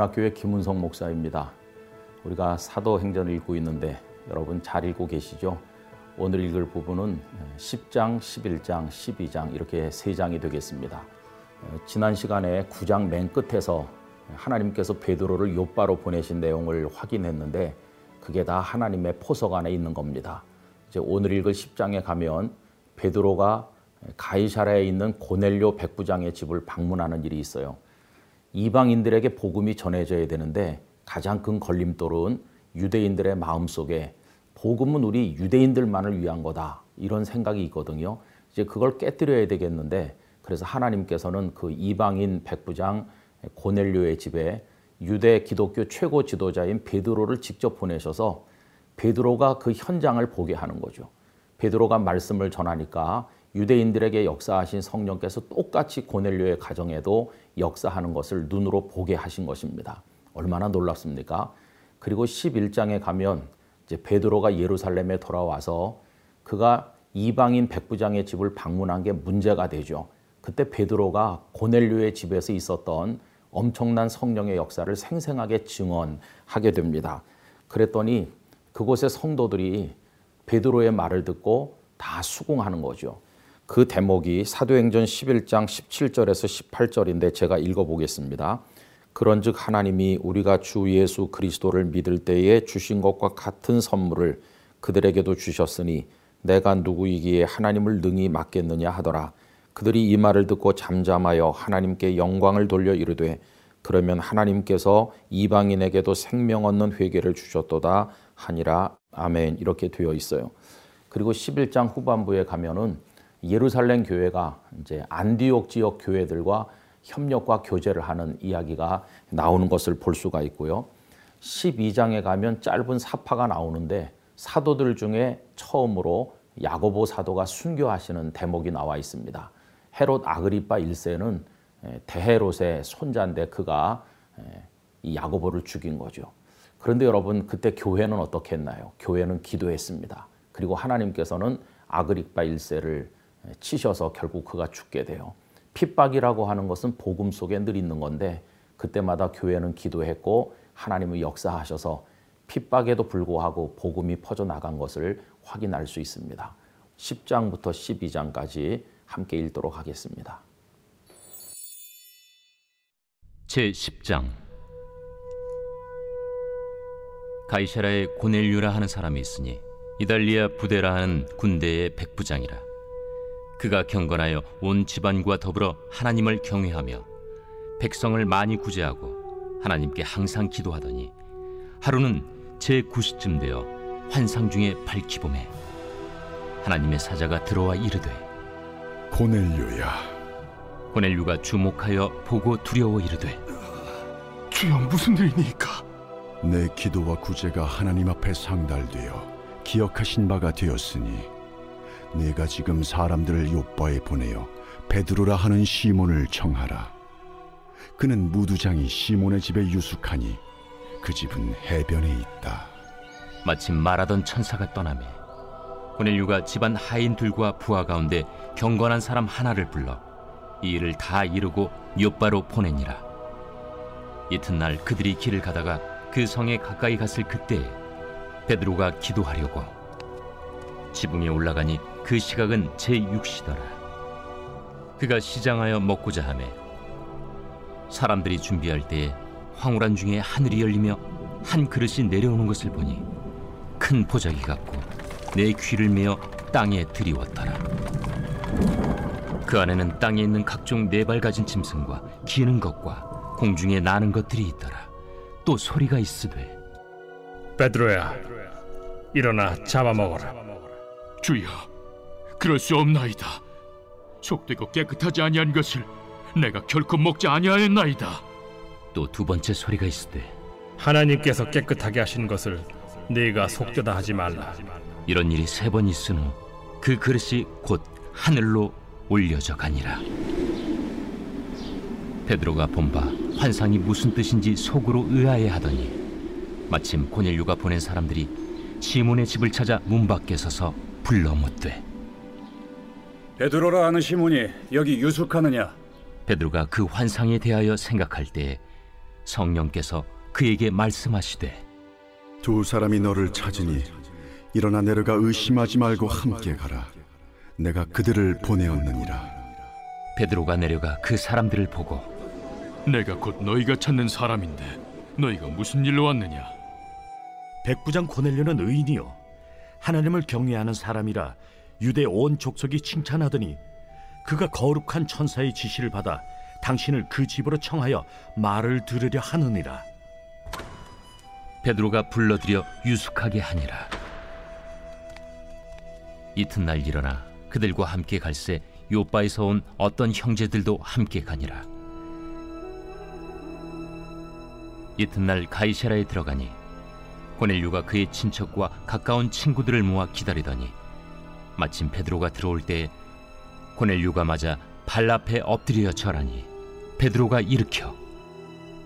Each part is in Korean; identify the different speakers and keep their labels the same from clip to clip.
Speaker 1: 대림락교회 김은성 목사입니다. 우리가 사도행전을 읽고 있는데 여러분 잘 읽고 계시죠? 오늘 읽을 부분은 10장, 11장, 12장 이렇게 세 장이 되겠습니다. 지난 시간에 9장 맨 끝에서 하나님께서 베드로를 요바로 보내신 내용을 확인했는데 그게 다 하나님의 포석 안에 있는 겁니다. 이제 오늘 읽을 10장에 가면 베드로가 가이사라에 있는 고넬료 백부장의 집을 방문하는 일이 있어요. 이방인들에게 복음이 전해져야 되는데 가장 큰 걸림돌은 유대인들의 마음속에 복음은 우리 유대인들만을 위한 거다. 이런 생각이 있거든요. 이제 그걸 깨뜨려야 되겠는데 그래서 하나님께서는 그 이방인 백부장 고넬료의 집에 유대 기독교 최고 지도자인 베드로를 직접 보내셔서 베드로가 그 현장을 보게 하는 거죠. 베드로가 말씀을 전하니까 유대인들에게 역사하신 성령께서 똑같이 고넬료의 가정에도 역사하는 것을 눈으로 보게 하신 것입니다. 얼마나 놀랍습니까? 그리고 11장에 가면 이제 베드로가 예루살렘에 돌아와서 그가 이방인 백부장의 집을 방문한 게 문제가 되죠. 그때 베드로가 고넬료의 집에서 있었던 엄청난 성령의 역사를 생생하게 증언하게 됩니다. 그랬더니 그곳의 성도들이 베드로의 말을 듣고 다 수긍하는 거죠. 그 대목이 사도행전 11장 17절에서 18절인데 제가 읽어보겠습니다. 그런즉 하나님이 우리가 주 예수 그리스도를 믿을 때에 주신 것과 같은 선물을 그들에게도 주셨으니 내가 누구이기에 하나님을 능히 맡겠느냐 하더라. 그들이 이 말을 듣고 잠잠하여 하나님께 영광을 돌려 이르되 그러면 하나님께서 이방인에게도 생명 얻는 회개를 주셨도다 하니라. 아멘. 이렇게 되어 있어요. 그리고 11장 후반부에 가면은 예루살렘 교회가 이제 안디옥 지역 교회들과 협력과 교제를 하는 이야기가 나오는 것을 볼 수가 있고요. 12장에 가면 짧은 사파가 나오는데 사도들 중에 처음으로 야고보 사도가 순교하시는 대목이 나와 있습니다. 헤롯 아그리파 1세는 대헤롯의 손자인데 그가 이 야고보를 죽인 거죠. 그런데 여러분 그때 교회는 어떻게 했나요? 교회는 기도했습니다. 그리고 하나님께서는 아그리파 1세를 치셔서 결국 그가 죽게 돼요. 핍박이라고 하는 것은 복음 속에 늘 있는 건데 그때마다 교회는 기도했고 하나님은 역사하셔서 핍박에도 불구하고 복음이 퍼져 나간 것을 확인할 수 있습니다. 10장부터 12장까지 함께 읽도록 하겠습니다.
Speaker 2: 제 10장 가이사라에 고넬류라 하는 사람이 있으니 이달리아 부대라 하는 군대의 백부장이라 그가 경건하여 온 집안과 더불어 하나님을 경외하며 백성을 많이 구제하고 하나님께 항상 기도하더니 하루는 제 9시쯤 되어 환상 중에 밝히 봄에 하나님의 사자가 들어와 이르되
Speaker 3: 고넬료야
Speaker 2: 고넬류가 주목하여 보고 두려워 이르되
Speaker 4: 주여 무슨 일이니까?
Speaker 3: 내 기도와 구제가 하나님 앞에 상달되어 기억하신 바가 되었으니 내가 지금 사람들을 요바에 보내어 베드로라 하는 시몬을 청하라. 그는 무두장이 시몬의 집에 유숙하니 그 집은 해변에 있다.
Speaker 2: 마침 말하던 천사가 떠나매 고넬류가 집안 하인들과 부하 가운데 경건한 사람 하나를 불러 이 일을 다 이루고 요바로 보내니라. 이튿날 그들이 길을 가다가 그 성에 가까이 갔을 그때 베드로가 기도하려고 지붕에 올라가니 그 시각은 제6시더라. 그가 시장하여 먹고자 하매 사람들이 준비할 때에 황홀한 중에 하늘이 열리며 한 그릇이 내려오는 것을 보니 큰 보자기 같고 내 귀를 메어 땅에 들이웠더라. 그 안에는 땅에 있는 각종 네 발 가진 짐승과 기는 것과 공중에 나는 것들이 있더라. 또 소리가 있으되
Speaker 5: 베드로야 일어나 잡아먹어라.
Speaker 4: 주여 그럴 수 없나이다. 속되고 깨끗하지 아니한 것을 내가 결코 먹지 아니하였나이다.
Speaker 2: 또 두 번째 소리가 있으되
Speaker 5: 하나님께서 깨끗하게 하신 것을 네가 속되다 하지 말라.
Speaker 2: 이런 일이 세 번 있은 후 그 그릇이 곧 하늘로 올려져 가니라. 베드로가 본바 환상이 무슨 뜻인지 속으로 의아해하더니 마침 고넬류가 보낸 사람들이 시몬의 집을 찾아 문 밖에 서서 불러 묻되
Speaker 6: 베드로라 하는 시몬이 여기 유숙하느냐?
Speaker 2: 베드로가 그 환상에 대하여 생각할 때 성령께서 그에게 말씀하시되
Speaker 3: 두 사람이 너를 찾으니 일어나 내려가 의심하지 말고 함께 가라. 내가 그들을 보내었느니라.
Speaker 2: 베드로가 내려가 그 사람들을 보고
Speaker 4: 내가 곧 너희가 찾는 사람인데 너희가 무슨 일로 왔느냐?
Speaker 7: 백부장 고넬료는 의인이요 하나님을 경외하는 사람이라 유대 온 족속이 칭찬하더니 그가 거룩한 천사의 지시를 받아 당신을 그 집으로 청하여 말을 들으려 하느니라.
Speaker 2: 베드로가 불러들여 유숙하게 하니라. 이튿날 일어나 그들과 함께 갈새 요바에서 온 어떤 형제들도 함께 가니라. 이튿날 가이세라에 들어가니 고넬류가 그의 친척과 가까운 친구들을 모아 기다리더니 마침 베드로가 들어올 때에 고넬류가 맞아 발 앞에 엎드려 절하니 베드로가 일으켜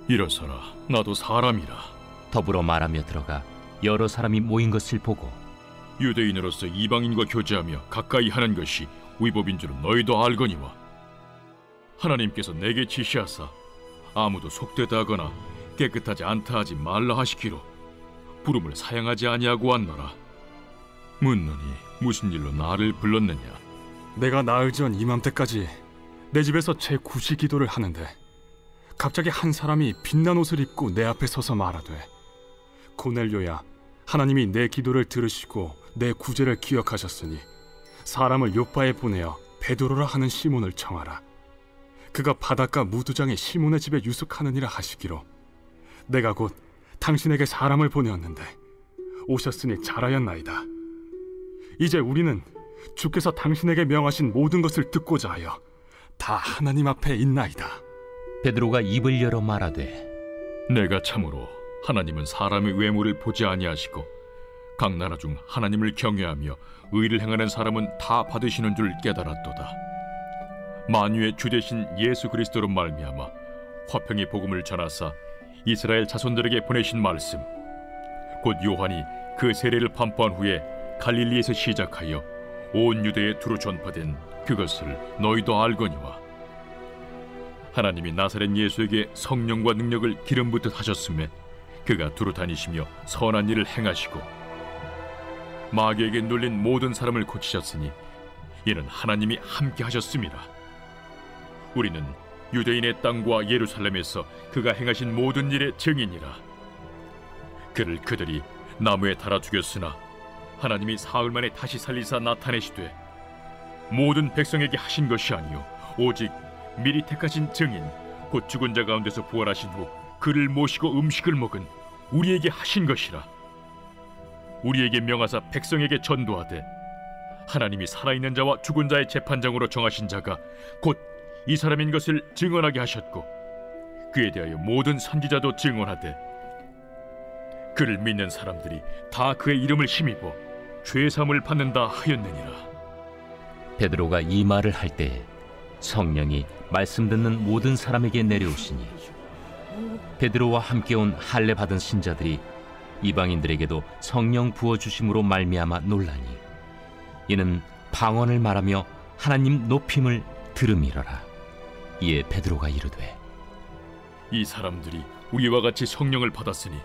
Speaker 4: 일어서라 나도 사람이라.
Speaker 2: 더불어 말하며 들어가 여러 사람이 모인 것을 보고
Speaker 4: 유대인으로서 이방인과 교제하며 가까이 하는 것이 위법인 줄은 너희도 알거니와. 하나님께서 내게 지시하사 아무도 속되다 하거나 깨끗하지 않다 하지 말라 하시기로 부름을 사양하지 아니하고 왔노라. 묻노니 무슨 일로 나를 불렀느냐?
Speaker 8: 내가 나흘 전 이맘때까지 내 집에서 제 구시 기도를 하는데 갑자기 한 사람이 빛난 옷을 입고 내 앞에 서서 말하되 고넬료야 하나님이 내 기도를 들으시고 내 구제를 기억하셨으니 사람을 요파에 보내어 베드로라 하는 시몬을 청하라. 그가 바닷가 무두장의 시몬의 집에 유숙하느니라 하시기로 내가 곧 당신에게 사람을 보내었는데 오셨으니 잘하였나이다. 이제 우리는 주께서 당신에게 명하신 모든 것을 듣고자 하여 다 하나님 앞에 있나이다.
Speaker 2: 베드로가 입을 열어 말하되
Speaker 4: 내가 참으로 하나님은 사람의 외모를 보지 아니하시고 각 나라 중 하나님을 경외하며 의를 행하는 사람은 다 받으시는 줄 깨달았도다. 만유의 주 대신 예수 그리스도로 말미암아 화평의 복음을 전하사 이스라엘 자손들에게 보내신 말씀 곧 요한이 그 세례를 반포한 후에 갈릴리에서 시작하여 온 유대에 두루 전파된 그것을 너희도 알거니와 하나님이 나사렛 예수에게 성령과 능력을 기름 붓듯 하셨음에 그가 두루 다니시며 선한 일을 행하시고 마귀에게 눌린 모든 사람을 고치셨으니 이는 하나님이 함께 하셨습니다. 우리는 유대인의 땅과 예루살렘에서 그가 행하신 모든 일의 증인이라. 그를 그들이 나무에 달아 죽였으나 하나님이 사흘 만에 다시 살리사 나타내시되 모든 백성에게 하신 것이 아니요 오직 미리 택하신 증인 곧 죽은 자 가운데서 부활하신 후 그를 모시고 음식을 먹은 우리에게 하신 것이라. 우리에게 명하사 백성에게 전도하되 하나님이 살아있는 자와 죽은 자의 재판장으로 정하신 자가 곧 이 사람인 것을 증언하게 하셨고 그에 대하여 모든 선지자도 증언하되 그를 믿는 사람들이 다 그의 이름을 힘입어 죄삼을 받는다 하였느니라.
Speaker 2: 베드로가 이 말을 할 때에 성령이 말씀 듣는 모든 사람에게 내려오시니 베드로와 함께 온 할례 받은 신자들이 이방인들에게도 성령 부어 주심으로 말미암아 놀라니 이는 방언을 말하며 하나님 높임을 들음이러라 이에 베드로가 이르되
Speaker 4: 이 사람들이 우리와 같이 성령을 받았으니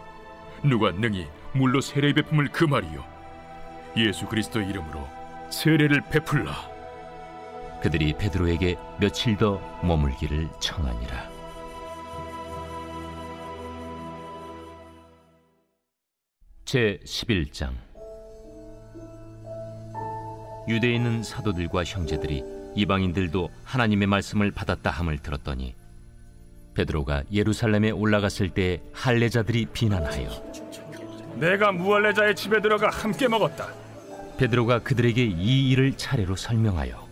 Speaker 4: 누가 능히 물로 세례 베품을 금하리요? 예수 그리스도 이름으로 세례를 베풀라.
Speaker 2: 그들이 베드로에게 며칠 더 머물기를 청하니라. 제 11장. 유대에 있는 사도들과 형제들이 이방인들도 하나님의 말씀을 받았다 함을 들었더니 베드로가 예루살렘에 올라갔을 때 할례자들이 비난하여
Speaker 8: 내가 무할레자의 집에 들어가 함께 먹었다.
Speaker 2: 베드로가 그들에게 이 일을 차례로 설명하여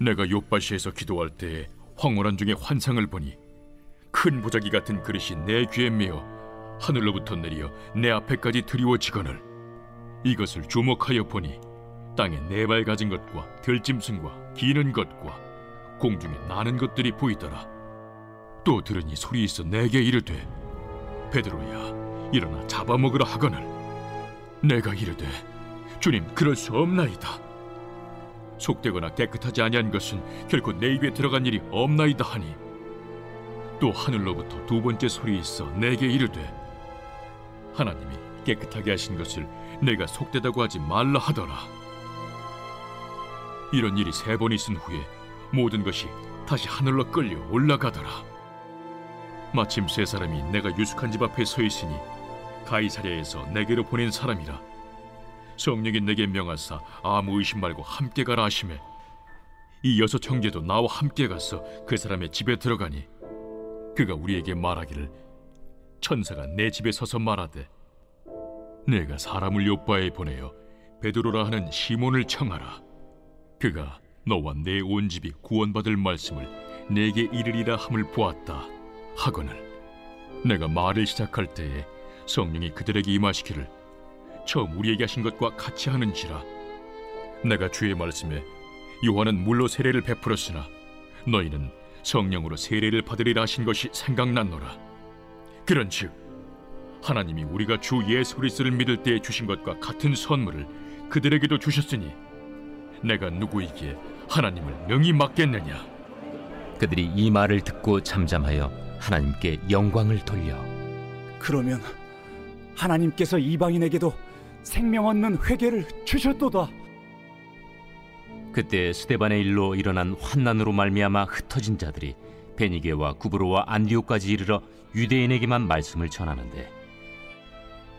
Speaker 4: 내가 요바시에서 기도할 때 황홀한 중에 환상을 보니 큰 보자기 같은 그릇이 내 귀에 메어 하늘로부터 내려 내 앞에까지 드리워지거늘 이것을 주목하여 보니 땅에 네 발 가진 것과 들짐승과 기는 것과 공중에 나는 것들이 보이더라. 또 들으니 소리 있어 내게 이르되 베드로야 일어나 잡아먹으라 하거늘. 내가 이르되 주님 그럴 수 없나이다. 속되거나 깨끗하지 아니한 것은 결코 내 입에 들어간 일이 없나이다 하니. 또 하늘로부터 두 번째 소리 있어 내게 이르되 하나님이 깨끗하게 하신 것을 내가 속되다고 하지 말라 하더라 이런 일이 세 번 있은 후에 모든 것이 다시 하늘로 끌려 올라가더라. 마침 세 사람이 내가 유숙한 집 앞에 서 있으니 가이사랴에서 내게로 보낸 사람이라. 성령이 내게 명하사 아무 의심 말고 함께 가라 하심에 이 여섯 형제도 나와 함께 가서 그 사람의 집에 들어가니 그가 우리에게 말하기를 천사가 내 집에 서서 말하되 내가 사람을 요바에 보내어 베드로라 하는 시몬을 청하라 그가 너와 내 온 집이 구원받을 말씀을 내게 이르리라 함을 보았다 하거늘. 내가 말을 시작할 때에 성령이 그들에게 임하시기를 처음 우리에게 하신 것과 같이 하는지라. 내가 주의 말씀에 요한은 물로 세례를 베풀었으나 너희는 성령으로 세례를 받으리라 하신 것이 생각났노라. 그런즉 하나님이 우리가 주 예수 그리스도를 믿을 때에 주신 것과 같은 선물을 그들에게도 주셨으니 내가 누구에게 하나님을 명히 맡겠느냐
Speaker 2: 그들이 이 말을 듣고 잠잠하여 하나님께 영광을 돌려
Speaker 9: 그러면 하나님께서 이방인에게도 생명 얻는 회개를 주셨도다.
Speaker 2: 그때 스데반의 일로 일어난 환난으로 말미암아 흩어진 자들이 베니게와 구브로와 안디오까지 이르러 유대인에게만 말씀을 전하는데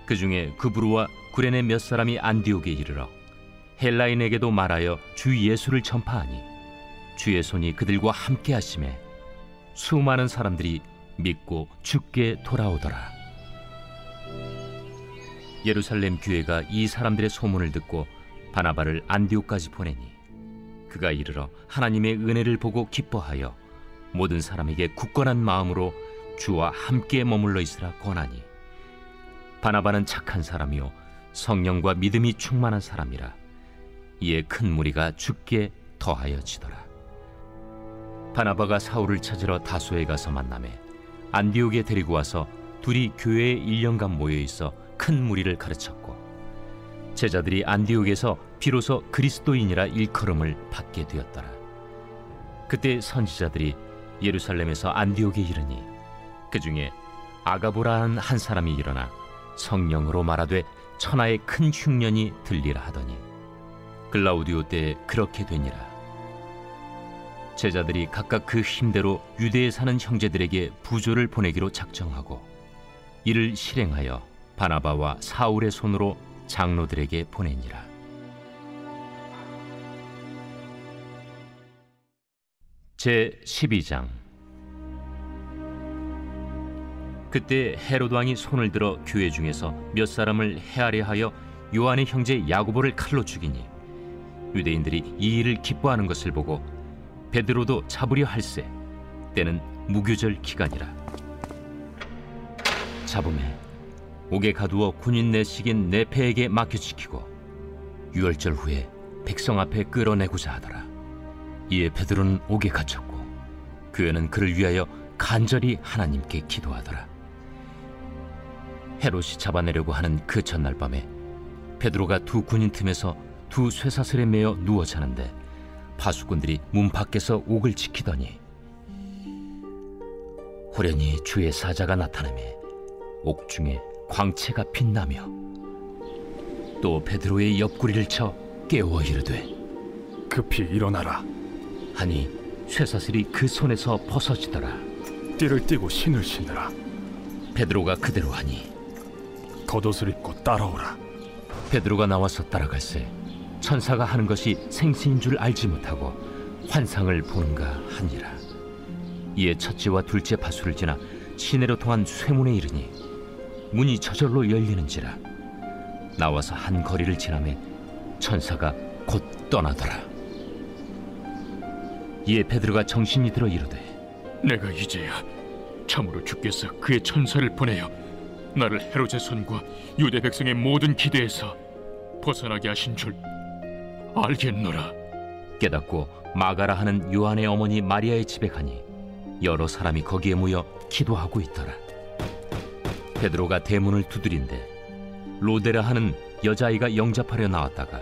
Speaker 2: 그 중에 구브로와 구레네 몇 사람이 안디옥에 이르러 헬라인에게도 말하여 주 예수를 전파하니 주의 손이 그들과 함께 하심에 수많은 사람들이 믿고 죽게 돌아오더라. 예루살렘 교회가 이 사람들의 소문을 듣고 바나바를 안디옥까지 보내니 그가 이르러 하나님의 은혜를 보고 기뻐하여 모든 사람에게 굳건한 마음으로 주와 함께 머물러 있으라 권하니 바나바는 착한 사람이요 성령과 믿음이 충만한 사람이라 이에 큰 무리가 죽게 더하여지더라 바나바가 사울을 찾으러 다소에 가서 만남에 안디옥에 데리고 와서 둘이 교회에 1년간 모여 있어 큰 무리를 가르쳤고 제자들이 안디옥에서 비로소 그리스도인이라 일컬음을 받게 되었더라. 그때 선지자들이 예루살렘에서 안디옥에 이르니 그 중에 아가보라는 한 사람이 일어나 성령으로 말하되 천하의 큰 흉년이 들리라 하더니 글라우디오 때에 그렇게 되니라. 제자들이 각각 그 힘대로 유대에 사는 형제들에게 부조를 보내기로 작정하고 이를 실행하여 바나바와 사울의 손으로 장로들에게 보내니라. 제 12장 그때 헤롯 왕이 손을 들어 교회 중에서 몇 사람을 헤아려 하여 요한의 형제 야고보를 칼로 죽이니 유대인들이 이 일을 기뻐하는 것을 보고 베드로도 잡으려 할세 때는 무교절 기간이라. 잡음에 옥에 가두어 군인 내식인 내패에게 맡겨 지키고 유월절 후에 백성 앞에 끌어내고자 하더라. 이에 베드로는 옥에 갇혔고 교회는 그를 위하여 간절히 하나님께 기도하더라. 헤롯이 잡아내려고 하는 그 전날 밤에 베드로가 두 군인 틈에서 두 쇠사슬에 매어 누워 자는데 파수꾼들이 문 밖에서 옥을 지키더니 호련히 주의 사자가 나타나매 옥중에 광채가 빛나며 또 베드로의 옆구리를 쳐 깨워 이르되
Speaker 8: 급히 일어나라.
Speaker 2: 하니 쇠사슬이 그 손에서 벗어지더라.
Speaker 8: 띠를 띠고 신을 신으라.
Speaker 2: 베드로가 그대로 하니
Speaker 8: 겉옷을 입고 따라오라.
Speaker 2: 베드로가 나와서 따라갈새 천사가 하는 것이 생시인 줄 알지 못하고 환상을 보는가 하니라. 이에 첫째와 둘째 파수를 지나 시내로 통한 쇠문에 이르니 문이 저절로 열리는지라. 나와서 한 거리를 지나매 천사가 곧 떠나더라. 이에 베드로가 정신이 들어 이르되
Speaker 4: 내가 이제야 참으로 주께서 그의 천사를 보내어 나를 헤롯의 손과 유대 백성의 모든 기대에서 벗어나게 하신 줄 알겠노라
Speaker 2: 깨닫고 마가라 하는 요한의 어머니 마리아의 집에 가니 여러 사람이 거기에 모여 기도하고 있더라 베드로가 대문을 두드린데 로데라 하는 여자아이가 영접하려 나왔다가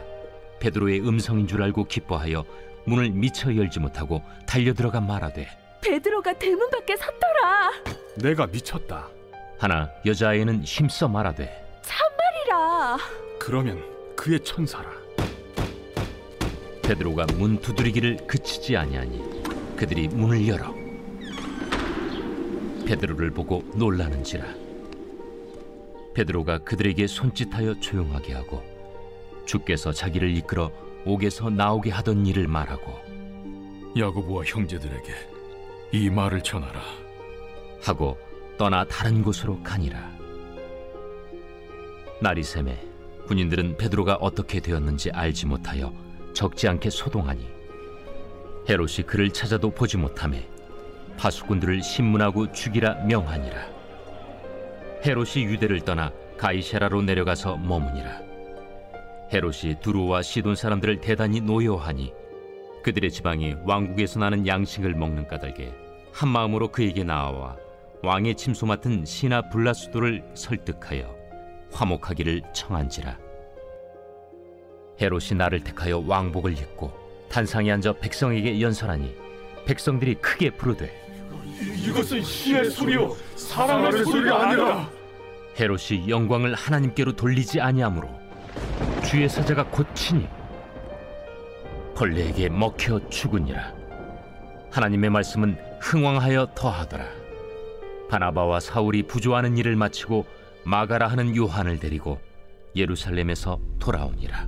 Speaker 2: 베드로의 음성인 줄 알고 기뻐하여 문을 미처 열지 못하고 달려 들어가 말하되
Speaker 10: 베드로가 대문 밖에 섰더라.
Speaker 8: 내가 미쳤다.
Speaker 2: 하나 여자아이는 힘써 말하되
Speaker 10: 참말이라.
Speaker 8: 그러면 그의 천사라.
Speaker 2: 베드로가 문 두드리기를 그치지 아니하니 그들이 문을 열어 베드로를 보고 놀라는지라. 베드로가 그들에게 손짓하여 조용하게 하고 주께서 자기를 이끌어 옥에서 나오게 하던 일을 말하고
Speaker 4: 야고보와 형제들에게 이 말을 전하라.
Speaker 2: 하고 떠나 다른 곳으로 가니라. 날이 새매 군인들은 베드로가 어떻게 되었는지 알지 못하여 적지 않게 소동하니 헤롯이 그를 찾아도 보지 못하매 파수꾼들을 신문하고 죽이라 명하니라. 헤롯이 유대를 떠나 가이세라로 내려가서 머무니라. 헤롯이 두루와 시돈 사람들을 대단히 노여하니 그들의 지방이 왕국에서 나는 양식을 먹는 까닭에 한 마음으로 그에게 나와 왕의 침소 맡은 시나 블라수도를 설득하여 화목하기를 청한지라 헤롯이 나를 택하여 왕복을 입고 단상에 앉아 백성에게 연설하니 백성들이 크게 부르되
Speaker 11: 이것은 신의 소리요. 사람의 소리가 아니라.
Speaker 2: 헤롯이 영광을 하나님께로 돌리지 아니하므로 주의 사자가 곧치니 벌레에게 먹혀 죽으니라. 하나님의 말씀은 흥왕하여 더하더라. 바나바와 사울이 부조하는 일을 마치고 마가라 하는 요한을 데리고 예루살렘에서 돌아오니라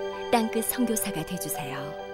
Speaker 12: 땅끝 선교사가 되주세요.